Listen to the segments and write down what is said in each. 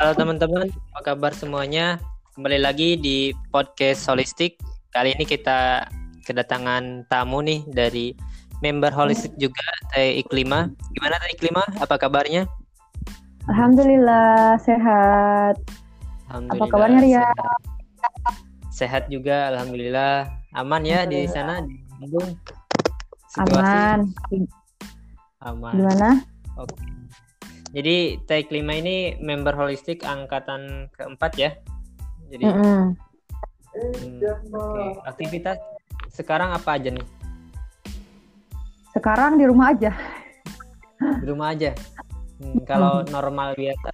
Halo teman-teman, apa kabar semuanya? Kembali lagi di podcast Holistik. Kali ini kita kedatangan tamu nih dari member Holistik juga, Teh Iklima. Gimana Teh Iklima? Apa kabarnya? Alhamdulillah sehat. Alhamdulillah. Apa kabarnya Ria? Sehat. sehat juga, alhamdulillah. Aman ya di sana di Bandung. Aman. Aman. Gimana? Oke. Jadi Teh Klima ini member holistik angkatan keempat ya. Jadi Mm -mm. hmm, oke. aktivitas sekarang apa aja nih? Sekarang di rumah aja. Di rumah aja. Hmm, kalau normal biasa.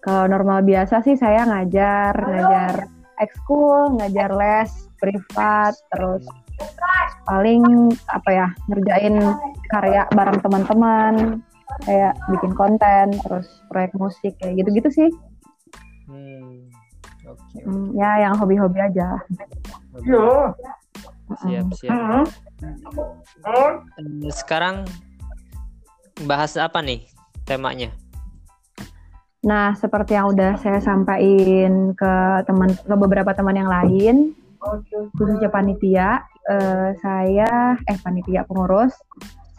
Kalau normal biasa sih saya ngajar, ngajar ekskul, ngajar les privat, terus paling apa ya ngerjain karya bareng teman-teman, kayak bikin konten, terus proyek musik kayak gitu-gitu sih. Hmm. Oke. Hmm, ya yang hobi-hobi aja. Siap, siap. Eh, Sekarang bahas apa nih temanya? Nah, seperti yang udah saya sampaikan ke teman ke beberapa teman yang lain, khususnya panitia, eh, saya eh panitia pengurus,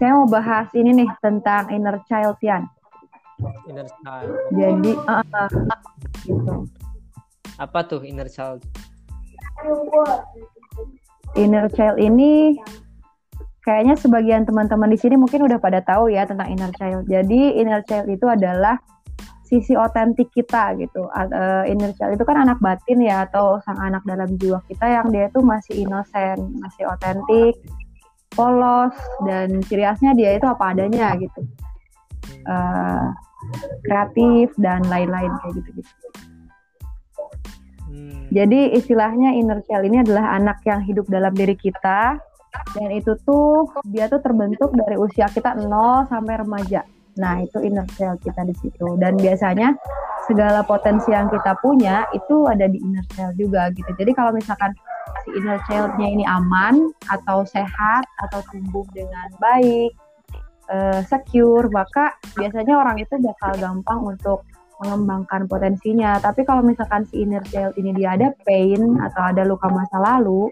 saya mau bahas ini nih tentang inner child Tian. Inner child. Jadi, eh, eh, gitu. Apa tuh inner child? Inner child ini kayaknya sebagian teman-teman di sini mungkin udah pada tahu ya tentang inner child. Jadi inner child itu adalah sisi otentik kita gitu. Eh, inner child itu kan anak batin ya atau sang anak dalam jiwa kita yang dia itu masih inosen, masih otentik, polos dan ciri khasnya dia itu apa adanya gitu. Eh, kreatif dan lain-lain kayak gitu-gitu. Hmm. Jadi istilahnya inner child ini adalah anak yang hidup dalam diri kita dan itu tuh dia tuh terbentuk dari usia kita 0 sampai remaja. Nah, itu inner child kita di situ. Dan biasanya segala potensi yang kita punya itu ada di inner child juga gitu. Jadi kalau misalkan si inner child-nya ini aman atau sehat atau tumbuh dengan baik, eh, secure, maka biasanya orang itu bakal gampang untuk mengembangkan potensinya. Tapi kalau misalkan si inner child ini dia ada pain atau ada luka masa lalu,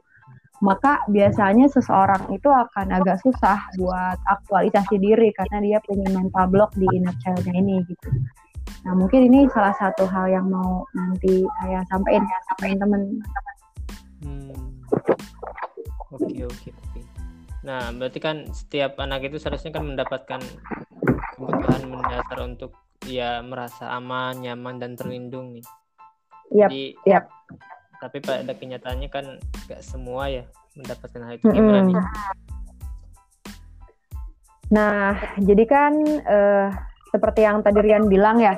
maka biasanya seseorang itu akan agak susah buat aktualisasi diri karena dia punya mental block di inner child-nya ini gitu. Nah mungkin ini salah satu hal yang mau nanti saya sampaikan ya sampaikan temen. Hmm. Oke, oke, oke. Nah, berarti kan setiap anak itu seharusnya kan mendapatkan kebutuhan mendasar untuk ya merasa aman, nyaman dan terlindungi. Yap, Jadi, yap. Tapi pada kenyataannya kan nggak semua ya mendapatkan hal itu gimana Mm-mm. nih? Nah jadi kan eh, seperti yang tadi Rian bilang ya,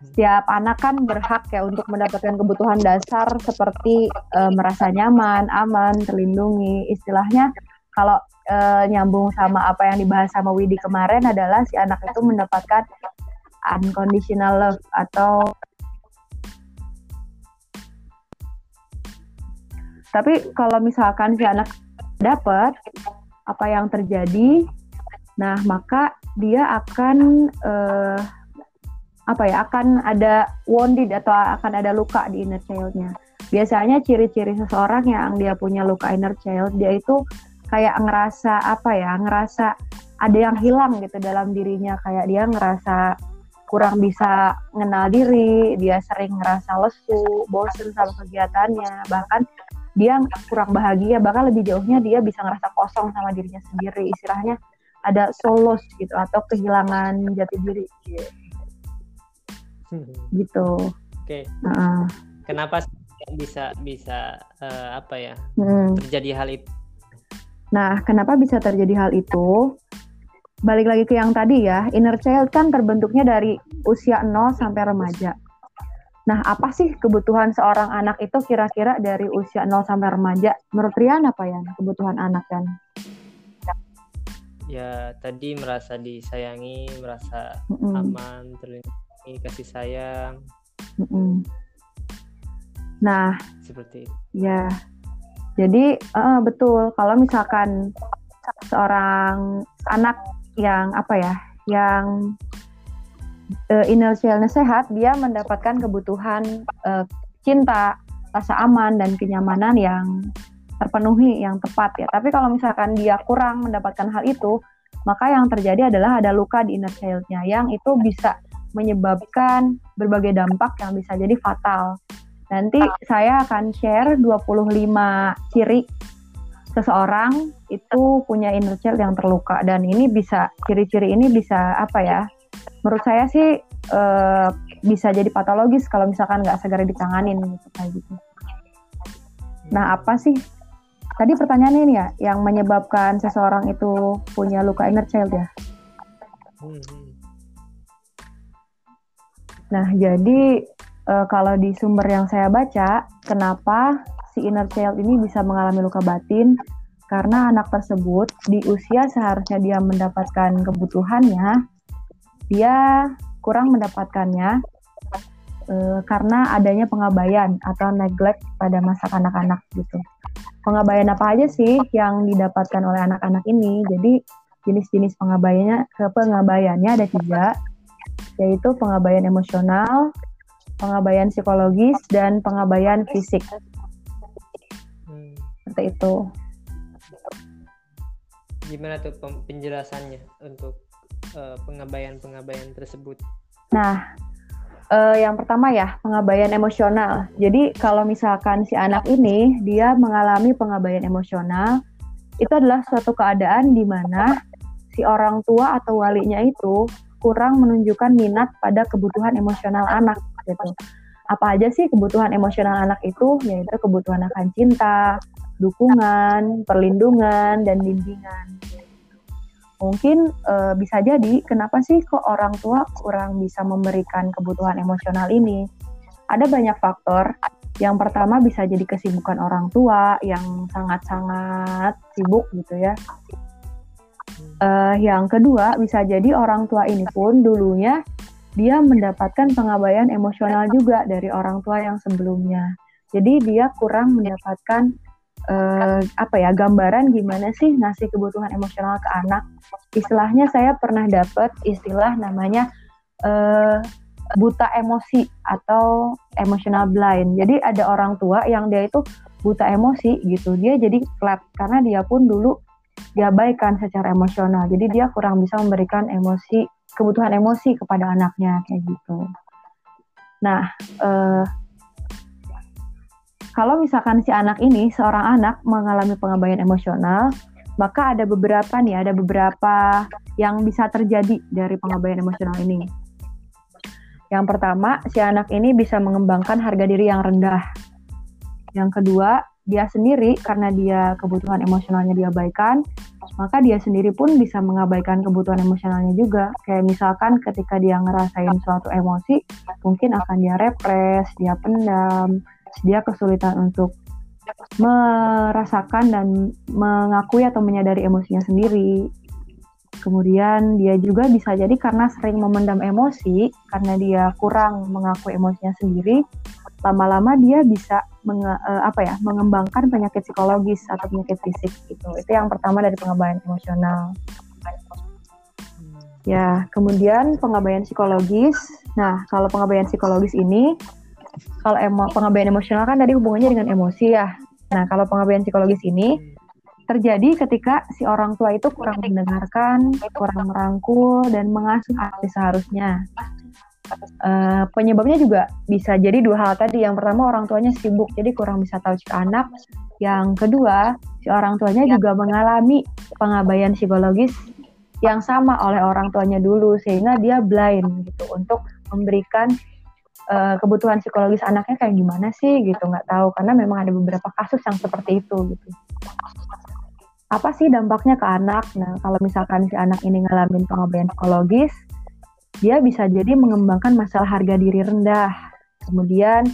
setiap anak kan berhak ya untuk mendapatkan kebutuhan dasar seperti eh, merasa nyaman, aman, terlindungi. Istilahnya kalau eh, nyambung sama apa yang dibahas sama Widi kemarin adalah si anak itu mendapatkan unconditional love atau tapi kalau misalkan si anak dapat apa yang terjadi, nah maka dia akan eh, apa ya akan ada wounded atau akan ada luka di inner child-nya. Biasanya ciri-ciri seseorang yang dia punya luka inner child, dia itu kayak ngerasa apa ya, ngerasa ada yang hilang gitu dalam dirinya, kayak dia ngerasa kurang bisa mengenal diri, dia sering ngerasa lesu, bosen sama kegiatannya, bahkan dia kurang bahagia, bahkan lebih jauhnya dia bisa ngerasa kosong sama dirinya sendiri, istilahnya ada solos gitu atau kehilangan jati diri gitu. Oke, Heeh. kenapa sih bisa bisa eh, apa ya Hmm. terjadi hal itu? Nah, kenapa bisa terjadi hal itu? Balik lagi ke yang tadi ya, inner child kan terbentuknya dari usia 0 sampai remaja. Nah, apa sih kebutuhan seorang anak itu kira-kira dari usia 0 sampai remaja? Menurut Rian apa ya kebutuhan anak kan? Ya tadi merasa disayangi, merasa Mm-mm, aman, terlindungi, kasih sayang, mm-mm. Nah, seperti itu. Ya, jadi eh, betul kalau misalkan seorang anak yang apa ya, yang uh, inner child sehat, dia mendapatkan kebutuhan uh, cinta, rasa aman dan kenyamanan yang terpenuhi yang tepat ya. Tapi kalau misalkan dia kurang mendapatkan hal itu, maka yang terjadi adalah ada luka di inner child-nya yang itu bisa menyebabkan berbagai dampak yang bisa jadi fatal. Nanti saya akan share 25 ciri seseorang itu punya inner child yang terluka dan ini bisa ciri-ciri ini bisa apa ya? Menurut saya sih uh, bisa jadi patologis kalau misalkan nggak segera ditanganin gitu kayak gitu. Nah apa sih tadi pertanyaannya ini ya yang menyebabkan seseorang itu punya luka inner child ya. Hmm. Nah jadi uh, kalau di sumber yang saya baca, kenapa si inner child ini bisa mengalami luka batin? Karena anak tersebut di usia seharusnya dia mendapatkan kebutuhannya, dia kurang mendapatkannya uh, karena adanya pengabaian atau neglect pada masa anak-anak gitu pengabaian apa aja sih yang didapatkan oleh anak-anak ini. Jadi jenis-jenis pengabaiannya pengabaiannya ada tiga, yaitu pengabaian emosional, pengabaian psikologis, dan pengabaian fisik. Hmm. Seperti itu. Gimana tuh penjelasannya untuk pengabaian-pengabaian tersebut? Nah, uh, yang pertama ya pengabaian emosional. Jadi kalau misalkan si anak ini dia mengalami pengabaian emosional, itu adalah suatu keadaan di mana si orang tua atau walinya itu kurang menunjukkan minat pada kebutuhan emosional anak gitu. Apa aja sih kebutuhan emosional anak itu? Yaitu kebutuhan akan cinta, dukungan, perlindungan, dan bimbingan mungkin uh, bisa jadi kenapa sih kok orang tua kurang bisa memberikan kebutuhan emosional ini? Ada banyak faktor. Yang pertama bisa jadi kesibukan orang tua yang sangat-sangat sibuk gitu ya. Uh, yang kedua bisa jadi orang tua ini pun dulunya dia mendapatkan pengabaian emosional juga dari orang tua yang sebelumnya. Jadi dia kurang mendapatkan uh, apa ya gambaran gimana sih ngasih kebutuhan emosional ke anak. Istilahnya saya pernah dapat istilah namanya uh, buta emosi atau emotional blind. Jadi ada orang tua yang dia itu buta emosi gitu. Dia jadi flat karena dia pun dulu diabaikan secara emosional. Jadi dia kurang bisa memberikan emosi kebutuhan emosi kepada anaknya kayak gitu. Nah, uh, kalau misalkan si anak ini seorang anak mengalami pengabaian emosional, maka ada beberapa nih, ada beberapa yang bisa terjadi dari pengabaian emosional ini. Yang pertama, si anak ini bisa mengembangkan harga diri yang rendah. Yang kedua, dia sendiri karena dia kebutuhan emosionalnya diabaikan, maka dia sendiri pun bisa mengabaikan kebutuhan emosionalnya juga. Kayak misalkan ketika dia ngerasain suatu emosi, mungkin akan dia repres, dia pendam, dia kesulitan untuk merasakan dan mengakui atau menyadari emosinya sendiri. Kemudian dia juga bisa jadi karena sering memendam emosi, karena dia kurang mengakui emosinya sendiri, lama-lama dia bisa menge, uh, apa ya mengembangkan penyakit psikologis atau penyakit fisik gitu. Itu yang pertama dari pengabaian emosional. Ya, kemudian pengabaian psikologis. Nah, kalau pengabaian psikologis ini kalau emo pengabaian emosional kan tadi hubungannya dengan emosi ya. Nah, kalau pengabaian psikologis ini terjadi ketika si orang tua itu kurang mendengarkan, kurang merangkul dan mengasuh hati seharusnya. Uh, penyebabnya juga bisa jadi dua hal tadi. Yang pertama orang tuanya sibuk, jadi kurang bisa tahu cik anak. Yang kedua, si orang tuanya juga mengalami pengabaian psikologis yang sama oleh orang tuanya dulu sehingga dia blind gitu untuk memberikan uh, kebutuhan psikologis anaknya kayak gimana sih gitu nggak tahu. Karena memang ada beberapa kasus yang seperti itu gitu. Apa sih dampaknya ke anak? Nah kalau misalkan si anak ini ngalamin pengobatan psikologis dia bisa jadi mengembangkan masalah harga diri rendah. Kemudian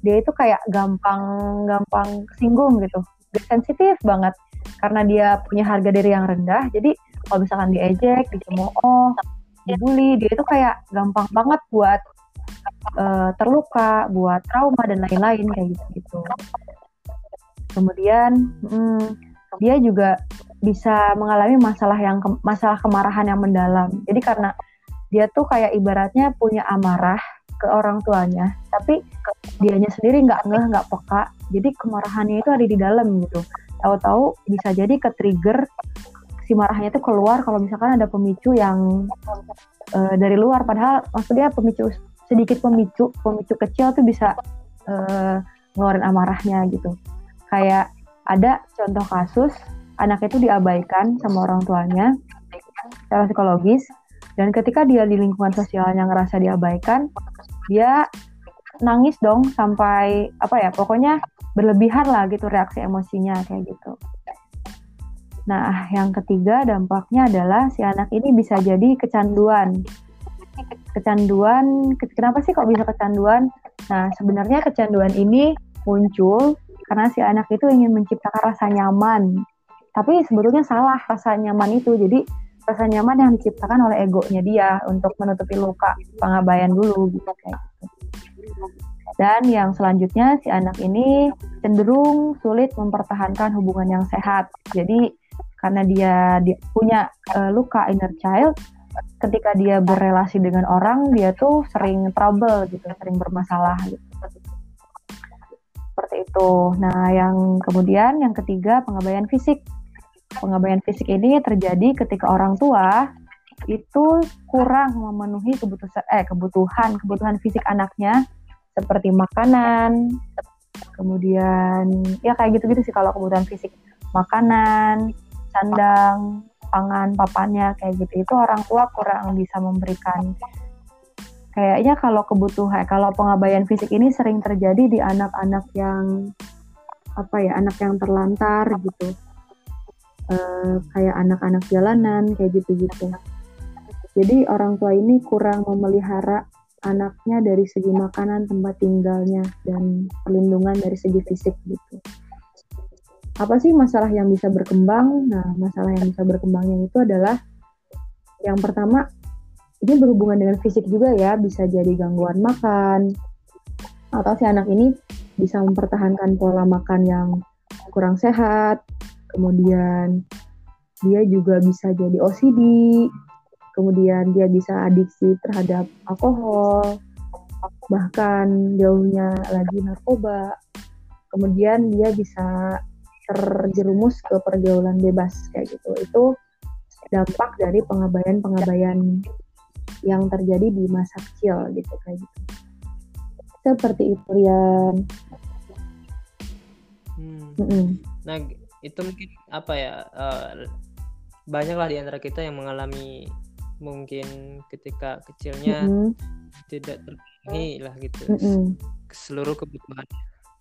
dia itu kayak gampang gampang singgung gitu. Sensitif banget. Karena dia punya harga diri yang rendah jadi kalau misalkan diejek dicemooh dibully dia itu kayak gampang banget buat uh, terluka, buat trauma dan lain-lain kayak gitu-gitu. Kemudian hmm, dia juga bisa mengalami masalah yang ke masalah kemarahan yang mendalam. Jadi karena dia tuh kayak ibaratnya punya amarah ke orang tuanya, tapi dianya sendiri nggak ngeh nggak peka, jadi kemarahannya itu ada di dalam gitu. Tahu-tahu bisa jadi ke trigger si marahnya itu keluar kalau misalkan ada pemicu yang uh, dari luar, padahal maksudnya pemicu sedikit pemicu, pemicu kecil tuh bisa uh, ngeluarin amarahnya gitu. Kayak ada contoh kasus anak itu diabaikan sama orang tuanya secara psikologis dan ketika dia di lingkungan sosialnya ngerasa diabaikan dia nangis dong sampai apa ya pokoknya berlebihan lah gitu reaksi emosinya kayak gitu nah yang ketiga dampaknya adalah si anak ini bisa jadi kecanduan kecanduan kenapa sih kok bisa kecanduan nah sebenarnya kecanduan ini muncul karena si anak itu ingin menciptakan rasa nyaman tapi sebetulnya salah rasa nyaman itu jadi rasa nyaman yang diciptakan oleh egonya dia untuk menutupi luka pengabaian dulu gitu kayak gitu. Dan yang selanjutnya si anak ini cenderung sulit mempertahankan hubungan yang sehat. Jadi karena dia, dia punya uh, luka inner child, ketika dia berrelasi dengan orang dia tuh sering trouble gitu, sering bermasalah gitu. Seperti itu. Nah, yang kemudian yang ketiga pengabaian fisik Pengabaian fisik ini terjadi ketika orang tua itu kurang memenuhi kebutuhan eh kebutuhan kebutuhan fisik anaknya seperti makanan, kemudian ya kayak gitu-gitu sih kalau kebutuhan fisik makanan, sandang, pangan, papannya kayak gitu itu orang tua kurang bisa memberikan kayaknya kalau kebutuhan kalau pengabaian fisik ini sering terjadi di anak-anak yang apa ya anak yang terlantar gitu uh, kayak anak-anak jalanan kayak gitu-gitu. Jadi orang tua ini kurang memelihara anaknya dari segi makanan, tempat tinggalnya, dan perlindungan dari segi fisik gitu. Apa sih masalah yang bisa berkembang? Nah, masalah yang bisa berkembangnya itu adalah yang pertama, ini berhubungan dengan fisik juga ya, bisa jadi gangguan makan, atau si anak ini bisa mempertahankan pola makan yang kurang sehat, kemudian dia juga bisa jadi OCD, kemudian dia bisa adiksi terhadap alkohol, bahkan jauhnya lagi narkoba, kemudian dia bisa terjerumus ke pergaulan bebas kayak gitu. Itu dampak dari pengabaian-pengabaian yang terjadi di masa kecil gitu kayak gitu. Seperti itu Rian. Hmm. Mm -mm. Nah itu mungkin apa ya uh, banyaklah di antara kita yang mengalami mungkin ketika kecilnya mm -hmm. tidak terpenuhi lah gitu mm -hmm. seluruh kebutuhan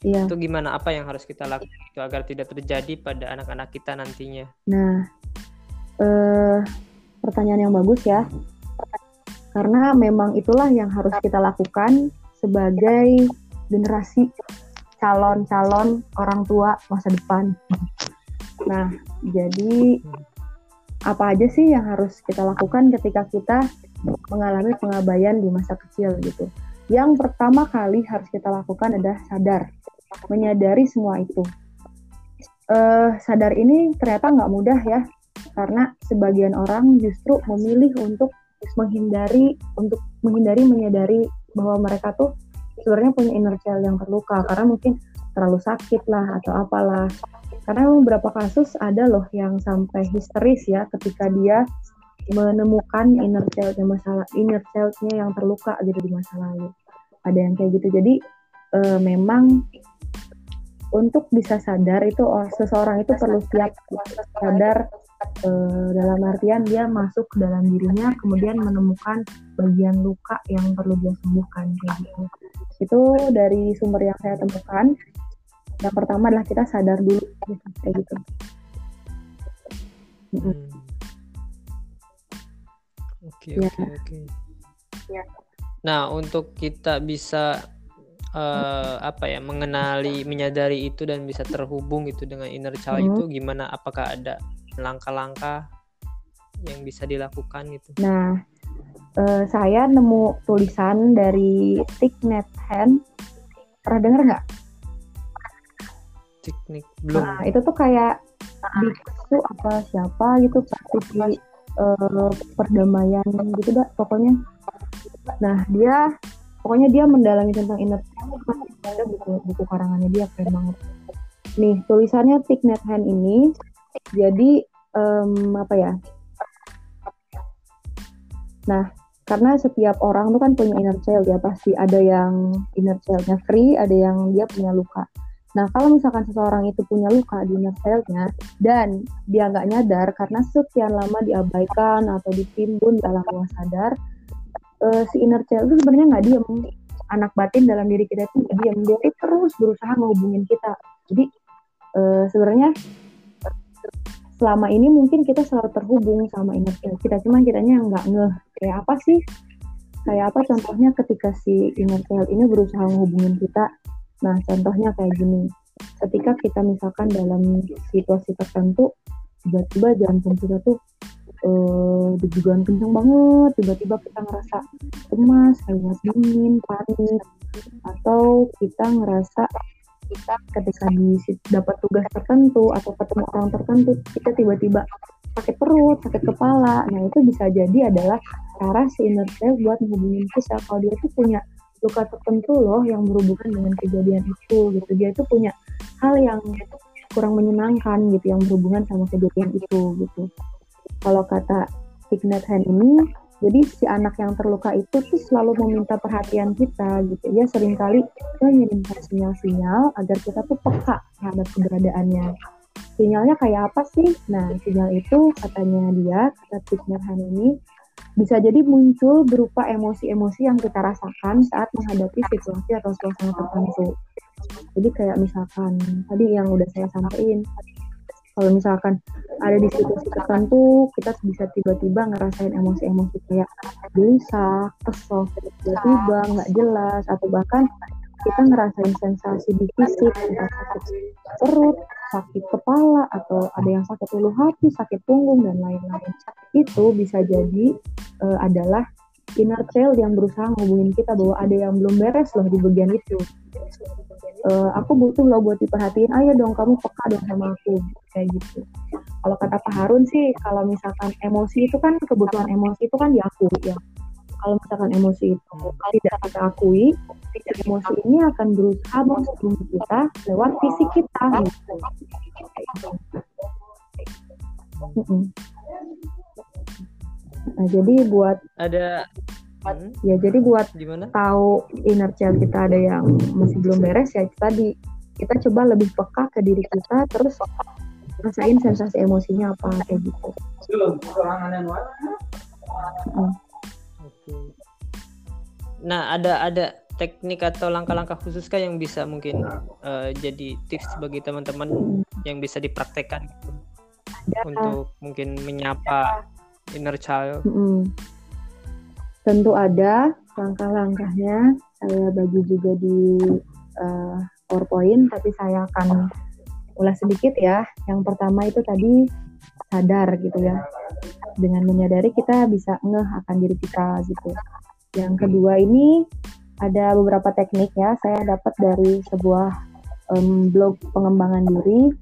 itu gimana? Apa yang harus kita lakukan itu agar tidak terjadi pada anak-anak kita nantinya? Nah uh, pertanyaan yang bagus ya. Karena memang itulah yang harus kita lakukan sebagai generasi calon-calon orang tua masa depan. Nah, jadi apa aja sih yang harus kita lakukan ketika kita mengalami pengabaian di masa kecil gitu? Yang pertama kali harus kita lakukan adalah sadar, menyadari semua itu. Uh, sadar ini ternyata nggak mudah ya, karena sebagian orang justru memilih untuk menghindari untuk menghindari menyadari bahwa mereka tuh sebenarnya punya inner child yang terluka karena mungkin terlalu sakit lah atau apalah karena beberapa kasus ada loh yang sampai histeris ya ketika dia menemukan inner childnya masalah inner childnya yang terluka gitu di masa lalu. Ada yang kayak gitu. Jadi e, memang untuk bisa sadar itu oh, seseorang itu perlu siap sadar e, dalam artian dia masuk ke dalam dirinya kemudian menemukan bagian luka yang perlu dia sembuhkan kayak gitu. Itu dari sumber yang saya temukan yang pertama adalah kita sadar dulu kayak gitu hmm. Oke ya. oke oke ya. nah untuk kita bisa uh, apa ya mengenali menyadari itu dan bisa terhubung itu dengan inner child hmm. itu gimana apakah ada langkah-langkah yang bisa dilakukan gitu nah uh, saya nemu tulisan dari Thich Nhat Hanh pernah dengar nggak teknik belum nah, itu tuh kayak biksu apa siapa gitu praktis uh, perdamaian gitu dah pokoknya. Nah dia pokoknya dia mendalami tentang inner ada buku buku karangannya dia keren banget. Nih tulisannya Thich Nhat Hanh ini jadi um, apa ya? Nah karena setiap orang tuh kan punya inner child ya pasti ada yang inner childnya free ada yang dia punya luka Nah, kalau misalkan seseorang itu punya luka di inner child-nya dan dia nggak nyadar karena sekian lama diabaikan atau ditimbun dalam bawah sadar, uh, si inner child itu sebenarnya nggak diem. Anak batin dalam diri kita itu nggak diem, dia terus berusaha menghubungin kita. Jadi uh, sebenarnya selama ini mungkin kita selalu terhubung sama inner child kita, cuman kitanya nggak ngeh kayak apa sih? Kayak apa contohnya ketika si inner child ini berusaha menghubungin kita Nah, contohnya kayak gini. Ketika kita misalkan dalam situasi tertentu, tiba-tiba jantung kita tuh uh, deg-degan kencang banget, tiba-tiba kita ngerasa cemas, kayak dingin, panik, atau kita ngerasa kita ketika dapat tugas tertentu atau ketemu orang tertentu, kita tiba-tiba sakit perut, sakit kepala. Nah, itu bisa jadi adalah cara si inner child buat menghubungin kita kalau dia tuh punya luka tertentu loh yang berhubungan dengan kejadian itu gitu. Dia itu punya hal yang kurang menyenangkan gitu yang berhubungan sama kejadian itu gitu. Kalau kata Ignat Hand ini jadi si anak yang terluka itu tuh selalu meminta perhatian kita gitu. Ya sering kali mengirimkan sinyal-sinyal agar kita tuh peka terhadap keberadaannya. Sinyalnya kayak apa sih? Nah sinyal itu katanya dia kata Ignat Hand ini bisa jadi muncul berupa emosi-emosi yang kita rasakan saat menghadapi situasi atau suasana tertentu. Jadi kayak misalkan tadi yang udah saya sampaikan, kalau misalkan ada di situasi tertentu, kita bisa tiba-tiba ngerasain emosi-emosi kayak gelisah, kesel, tiba-tiba nggak jelas, atau bahkan kita ngerasain sensasi di fisik, entah sakit perut, sakit kepala, atau ada yang sakit ulu hati, sakit punggung, dan lain-lain. Itu bisa jadi uh, adalah inner child yang berusaha ngehubungin kita bahwa ada yang belum beres loh di bagian itu. Uh, aku butuh loh buat diperhatiin, ayo dong kamu peka dong sama aku, kayak gitu. Kalau kata Pak Harun sih, kalau misalkan emosi itu kan kebutuhan emosi itu kan diakui ya kalau misalkan emosi itu tidak kita akui, emosi ini akan berusaha menghubungi kita lewat fisik kita. Gitu. Nah, jadi buat ada ya jadi buat Gimana? tahu inner child kita ada yang masih belum beres ya tadi kita coba lebih peka ke diri kita terus rasain sensasi emosinya apa kayak gitu. Hmm. Nah, ada ada teknik atau langkah-langkah khusus kah yang bisa mungkin uh, jadi tips bagi teman-teman yang bisa dipraktekkan gitu, untuk mungkin menyapa inner child? -hmm. Tentu ada langkah-langkahnya. Saya bagi juga di uh, PowerPoint, tapi saya akan ulas sedikit ya. Yang pertama itu tadi sadar gitu ya. Dengan menyadari kita bisa ngeh akan diri kita gitu. Yang kedua ini ada beberapa teknik ya, saya dapat dari sebuah um, blog pengembangan diri.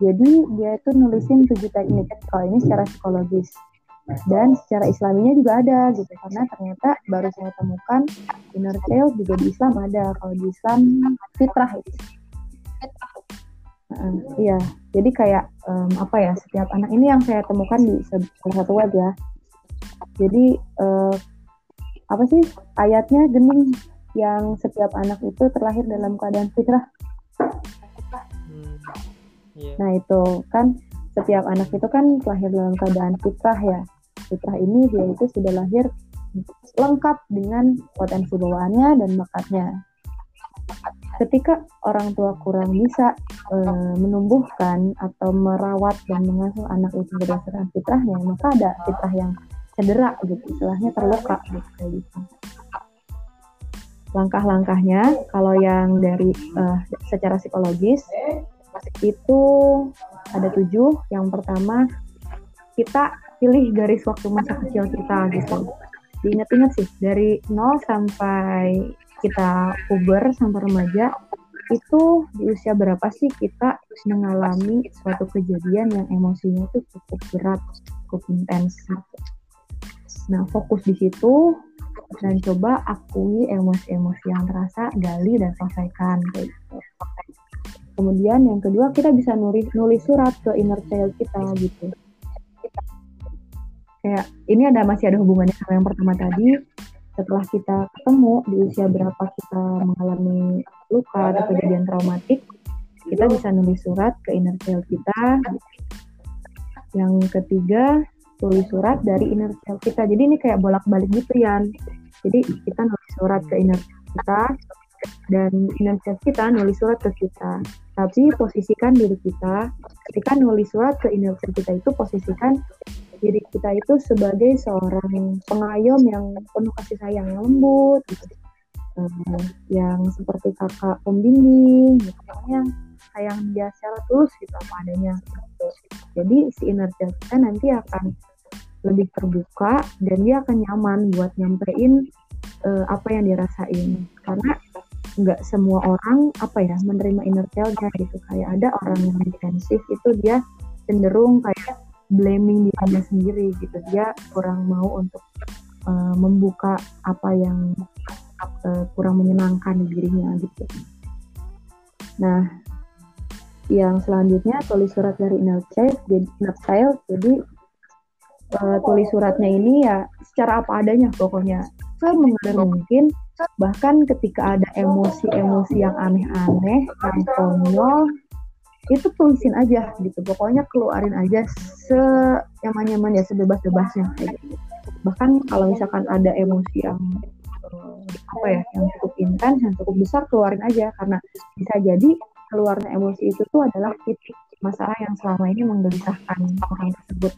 Jadi dia itu nulisin tujuh teknik kalau ini secara psikologis. Dan secara islaminya juga ada gitu. Karena ternyata baru saya temukan inner child juga di Islam ada. Kalau di Islam fitrah itu Uh, iya, jadi kayak um, apa ya setiap anak ini yang saya temukan di salah satu web ya. Jadi uh, apa sih ayatnya gening yang setiap anak itu terlahir dalam keadaan fitrah. Hmm, yeah. Nah itu kan setiap anak itu kan terlahir dalam keadaan fitrah ya. Fitrah ini dia itu sudah lahir lengkap dengan potensi bawaannya dan bakatnya ketika orang tua kurang bisa e, menumbuhkan atau merawat dan mengasuh anak itu berdasarkan fitrahnya, maka ada fitrah yang cedera gitu, istilahnya terluka gitu gitu. Langkah-langkahnya kalau yang dari e, secara psikologis itu ada tujuh. Yang pertama kita pilih garis waktu masa kecil kita gitu. Diingat-ingat sih dari 0 sampai kita puber sampai remaja itu di usia berapa sih kita mengalami suatu kejadian yang emosinya itu cukup berat, cukup intens. Nah, fokus di situ dan coba akui emosi-emosi yang terasa, gali dan selesaikan gitu. Kemudian yang kedua kita bisa nulis nulis surat ke inner child kita gitu. Kayak ini ada masih ada hubungannya sama yang pertama tadi. Setelah kita ketemu di usia berapa kita mengalami luka atau kejadian traumatik, kita bisa nulis surat ke inner child kita. Yang ketiga, tulis surat dari inner child kita. Jadi ini kayak bolak-balik gitu ya. Jadi kita nulis surat ke inner child kita dan inner child kita nulis surat ke kita. Tapi posisikan diri kita ketika nulis surat ke inner child kita itu posisikan diri kita itu sebagai seorang pengayom yang penuh kasih sayang yang lembut gitu. Uh, yang seperti kakak pembimbing gitu yang sayang dia secara tulus gitu apa adanya gitu. jadi si inner child kita nanti akan lebih terbuka dan dia akan nyaman buat nyampein uh, apa yang dirasain karena nggak semua orang apa ya menerima inner childnya gitu kayak ada orang yang defensif itu dia cenderung kayak blaming dirinya sendiri gitu. Dia kurang mau untuk uh, membuka apa yang uh, kurang menyenangkan di dirinya gitu. Nah yang selanjutnya tulis surat dari inner child jadi inner child jadi uh, tulis suratnya ini ya secara apa adanya pokoknya. Semengalir mungkin bahkan ketika ada emosi-emosi yang aneh-aneh yang konyol itu tulisin aja gitu pokoknya keluarin aja se nyaman-nyaman ya sebebas-bebasnya kayak gitu. bahkan kalau misalkan ada emosi yang apa ya yang cukup intens yang cukup besar keluarin aja karena bisa jadi keluarnya emosi itu tuh adalah titik masalah yang selama ini menggelisahkan orang tersebut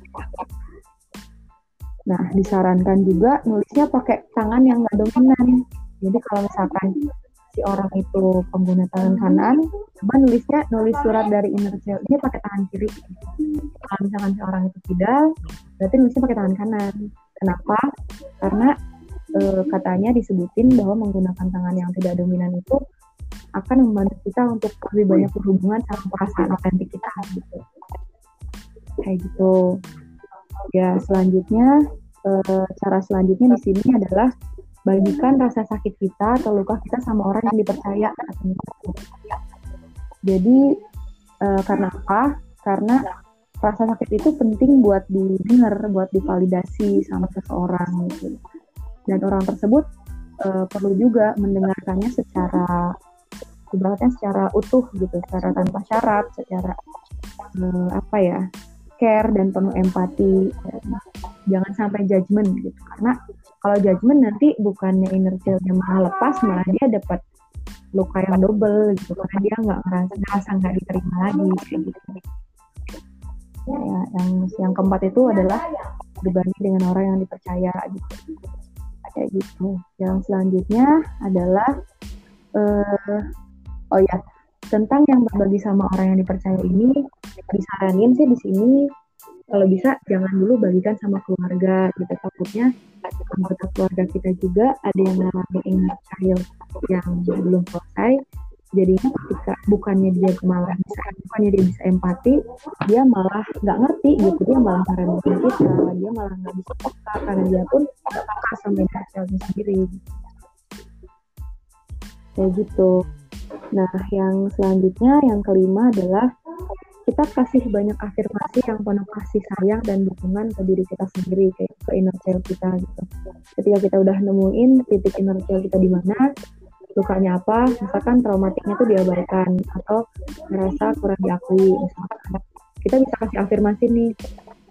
Nah, disarankan juga nulisnya pakai tangan yang nggak dominan. Jadi kalau misalkan si orang itu pengguna tangan kanan, coba nulisnya nulis surat dari inner child dia pakai tangan kiri. Kalau misalkan si orang itu tidak, berarti nulisnya pakai tangan kanan. Kenapa? Karena e, katanya disebutin bahwa menggunakan tangan yang tidak dominan itu akan membantu kita untuk lebih banyak berhubungan sama perasaan otentik kita gitu. Kayak gitu. Ya selanjutnya e, cara selanjutnya di sini adalah bagikan rasa sakit kita atau luka kita sama orang yang dipercaya. Jadi e, karena apa? Karena rasa sakit itu penting buat didengar buat divalidasi sama seseorang gitu. Dan orang tersebut e, perlu juga mendengarkannya secara ibaratnya secara utuh gitu secara tanpa syarat secara e, apa ya care dan penuh empati. Jangan sampai judgement gitu karena kalau judgement nanti bukannya inner childnya malah lepas malah dia dapat luka yang double gitu. Karena dia nggak ngerasa ngerasa nggak diterima lagi gitu. Ya, ya yang yang keempat itu adalah berbagi dengan orang yang dipercaya gitu. Kayak gitu. Yang selanjutnya adalah uh, oh ya tentang yang berbagi sama orang yang dipercaya ini disaranin sih di sini kalau bisa jangan dulu bagikan sama keluarga gitu. Takutnya anggota keluarga kita juga ada yang mengalami inner child yang belum selesai. Jadinya ketika bukannya dia malah bukannya dia bisa empati dia malah nggak ngerti gitu. Dia malah ngeremehin kita dia malah nggak bisa peka karena dia pun nggak peka sama inner sendiri. Kayak gitu. Nah yang selanjutnya yang kelima adalah kita kasih banyak afirmasi yang penuh kasih sayang dan dukungan ke diri kita sendiri kayak ke inner child kita gitu. Ketika kita udah nemuin titik inner child kita di mana, lukanya apa, misalkan traumatiknya tuh diabaikan atau merasa kurang diakui misalkan. Kita bisa kasih afirmasi nih.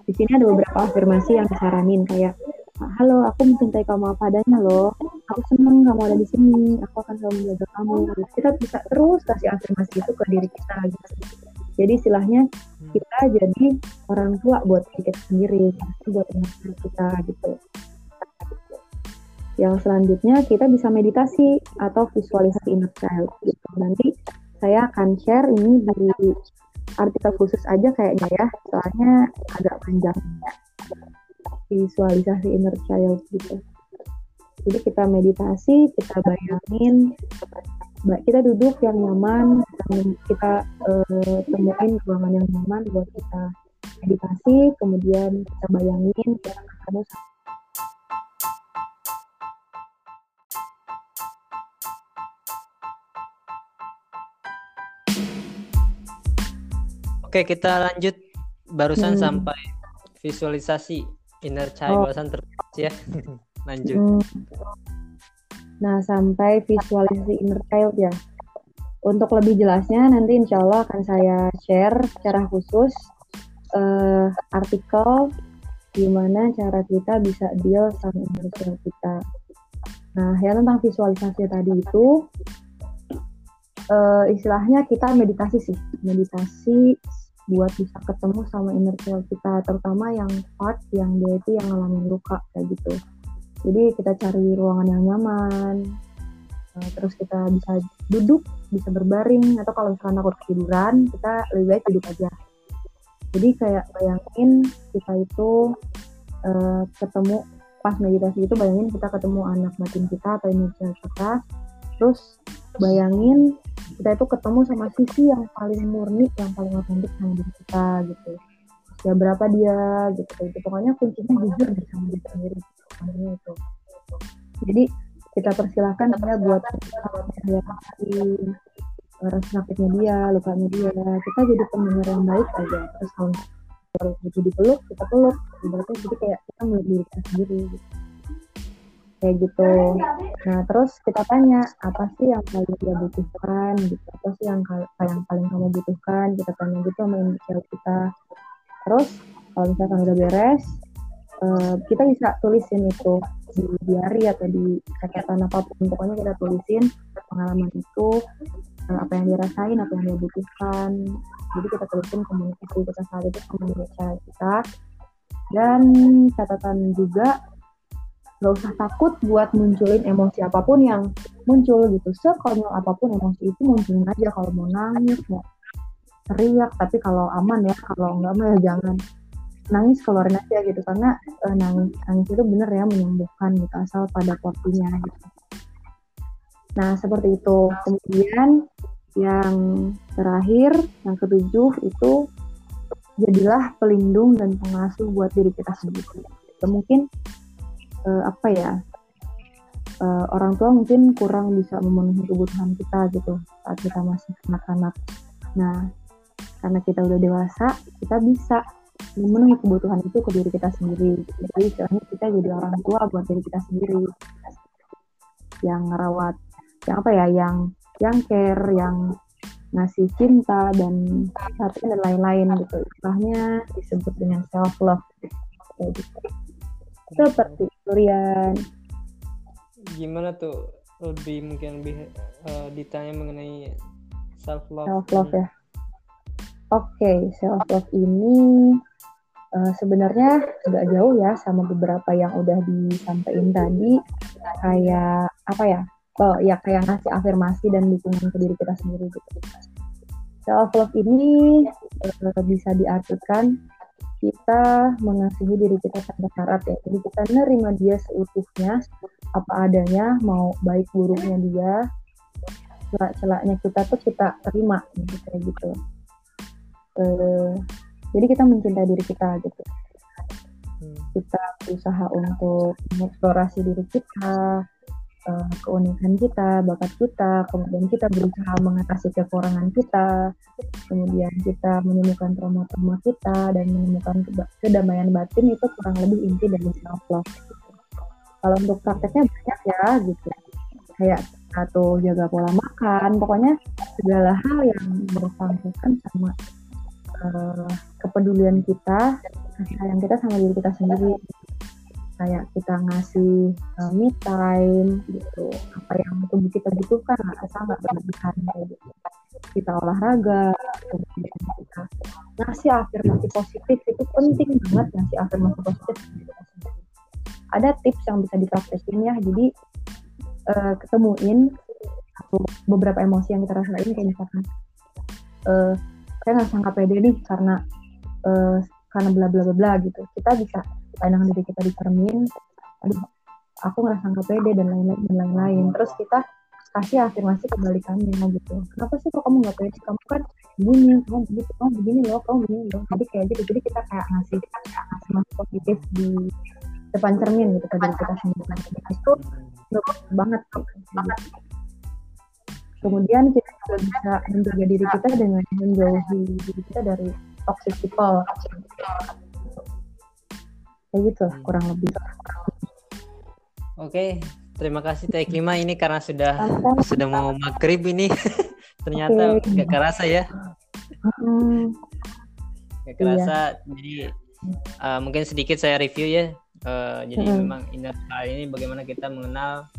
Di sini ada beberapa afirmasi yang disaranin kayak halo aku mencintai kamu apa adanya loh aku seneng kamu ada di sini aku akan selalu menjaga kamu kita bisa terus kasih afirmasi itu ke diri kita gitu jadi istilahnya hmm. kita jadi orang tua buat kita sendiri, buat anak kita gitu. Yang selanjutnya kita bisa meditasi atau visualisasi inner child gitu. Nanti saya akan share ini di artikel khusus aja kayaknya ya, soalnya agak panjang. Visualisasi inner child gitu. Jadi kita meditasi, kita bayangin kita duduk yang nyaman kita uh, temuin ruangan yang nyaman buat kita meditasi kemudian kita bayangin kita ketemu Oke, kita lanjut barusan hmm. sampai visualisasi inner child oh. barusan terus ya. lanjut. Hmm. Nah, sampai visualisasi inner child ya. Untuk lebih jelasnya nanti insya Allah akan saya share secara khusus uh, artikel gimana cara kita bisa deal sama inner child kita. Nah, ya tentang visualisasi tadi itu uh, istilahnya kita meditasi sih, meditasi buat bisa ketemu sama inner child kita, terutama yang part yang dia itu yang ngalamin luka kayak gitu jadi kita cari ruangan yang nyaman. Uh, terus kita bisa duduk bisa berbaring atau kalau misalkan takut ketiduran kita lebih baik duduk aja. Jadi kayak bayangin kita itu uh, ketemu pas meditasi itu bayangin kita ketemu anak batin kita atau inisial kita. Terus bayangin kita itu ketemu sama sisi yang paling murni yang paling otentik sama diri kita gitu. Ya berapa dia gitu gitu. Pokoknya kuncinya jujur sama diri sendiri itu. Jadi kita persilahkan dia buat dia rasa sakitnya dia lukanya dia. Kita jadi pendengar yang baik aja. Terus kalau itu dipeluk kita peluk. Berarti jadi kayak kita melihat diri kita sendiri gitu. kayak gitu. Nah terus kita tanya apa sih yang paling dia butuhkan? Gitu. Apa sih yang yang paling kamu butuhkan? Kita tanya gitu sama inisial kita. Terus kalau misalkan udah beres uh, kita bisa tulisin itu di diary atau di catatan apa pun. Pokoknya kita tulisin pengalaman itu uh, apa yang dirasain apa yang dia butuhkan. Jadi kita tulisin komunikasi kita saat itu komunikasi kita. Dan catatan juga gak usah takut buat munculin emosi apa pun yang muncul gitu. Sekonyol apa pun emosi itu munculin aja. Kalau mau nangis mau teriak tapi kalau aman ya kalau enggak mah ya jangan nangis keluarin aja gitu karena uh, nangis nangis itu bener ya menyembuhkan gitu asal pada porsinya gitu. Nah seperti itu. Kemudian yang terakhir yang ketujuh itu jadilah pelindung dan pengasuh buat diri kita sendiri. Ya, mungkin uh, apa ya uh, orang tua mungkin kurang bisa memenuhi kebutuhan kita gitu saat kita masih anak-anak. Nah karena kita udah dewasa kita bisa memenuhi kebutuhan itu ke diri kita sendiri. Jadi istilahnya kita jadi orang tua buat diri kita sendiri. Yang ngerawat, yang apa ya, yang yang care, yang ngasih cinta dan perhatian dan lain-lain gitu. Istilahnya disebut dengan self love. Gitu. Seperti itu Rian. Gimana tuh lebih mungkin lebih uh, ditanya mengenai self love? Self love ya. Oke, okay, self love ini uh, sebenarnya nggak jauh ya sama beberapa yang udah disampaikan tadi. Kayak apa ya? Oh ya kayak ngasih afirmasi dan dukungan ke diri kita sendiri gitu. Self love ini uh, bisa diartikan kita mengasihi diri kita tanpa syarat ya. Jadi kita nerima dia seutuhnya apa adanya mau baik buruknya dia celak-celaknya kita tuh kita terima gitu kayak gitu. Uh, jadi kita mencintai diri kita gitu. Hmm. kita berusaha untuk mengeksplorasi diri kita uh, keunikan kita bakat kita kemudian kita berusaha mengatasi kekurangan kita kemudian kita menemukan trauma-trauma kita dan menemukan kedamaian batin itu kurang lebih inti dari self love kalau untuk prakteknya banyak ya gitu. Kayak atau jaga pola makan pokoknya segala hal yang bersangkutan sama uh, kepedulian kita kasih sayang kita sama diri kita sendiri. Kayak kita ngasih uh, me time gitu. Apa yang tubuh kita butuhkan asal nggak berlebihan gitu. Kita olahraga kemudian kita ngasih afirmasi positif itu penting banget ngasih afirmasi positif ada tips yang bisa dipraktekin ya jadi uh, ketemuin beberapa emosi yang kita rasain kayak misalkan uh, saya nggak sangka pede nih karena uh, karena bla bla bla bla gitu. Kita bisa pandangan diri kita di cermin aduh aku nggak sangka pede dan lain-lain dan lain-lain. Terus kita kasih afirmasi kebalikannya gitu. Kenapa sih kok kamu nggak pede? Kamu kan begini kamu begitu kamu begini loh kamu begini loh. Jadi kayak gitu. Jadi kita kayak ngasih kita kayak ngasih positif di depan cermin gitu ke diri kita sendiri. Itu banget banget kemudian kita juga bisa menjaga diri kita dengan menjauhi diri kita dari toxic people kayak gitu lah kurang lebih Oke, terima kasih Teh Klima ini karena sudah sudah mau maghrib ini. Ternyata okay. gak kerasa ya. Hmm. Gak kerasa. Iya. Jadi uh, mungkin sedikit saya review ya. Uh, jadi hmm. memang inner kali ini bagaimana kita mengenal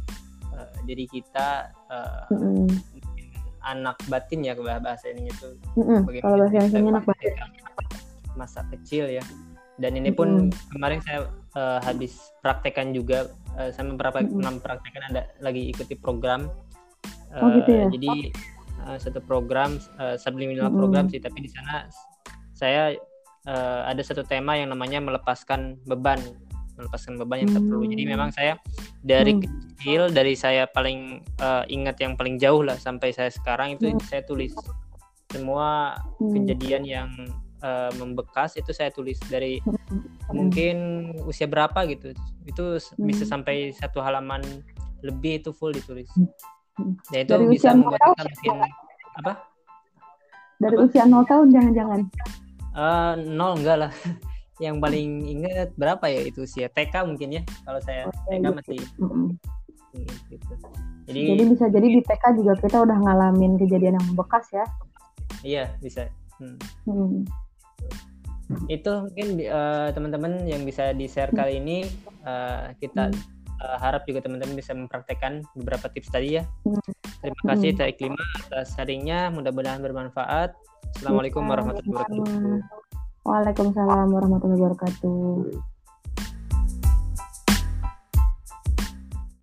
uh, diri kita uh, hmm. Anak batin ya bahasa ini itu. Hmm. Kalau bahasa ini anak batin. Masa kecil ya. Dan ini pun hmm. kemarin saya uh, habis praktekan juga uh, saya mempraktek, mm mempraktekkan ada lagi ikuti program uh, oh, gitu ya? jadi uh, satu program uh, subliminal mm program sih tapi di sana saya uh, ada satu tema yang namanya melepaskan beban melepaskan beban yang tak perlu jadi mm. memang saya dari mm. Kecil dari saya paling uh, ingat yang paling jauh lah sampai saya sekarang itu mm. saya tulis semua mm. kejadian yang uh, membekas itu saya tulis dari hmm. mungkin usia berapa gitu itu hmm. bisa sampai satu halaman lebih itu full ditulis hmm. ya itu dari bisa membuat kita apa dari apa? usia nol tahun jangan-jangan uh, nol enggak lah yang paling ingat berapa ya itu usia TK mungkin ya kalau saya TK masih hmm. Gitu. Jadi, jadi bisa jadi di TK juga kita udah ngalamin kejadian yang membekas ya. Iya bisa. Hmm. Hmm. Itu mungkin uh, teman-teman yang bisa di share kali ini uh, kita uh, harap juga teman-teman bisa mempraktekkan beberapa tips tadi ya. Terima kasih Teh Iklima atas sharingnya. Mudah-mudahan bermanfaat. Assalamualaikum warahmatullahi wabarakatuh. Waalaikumsalam warahmatullahi wabarakatuh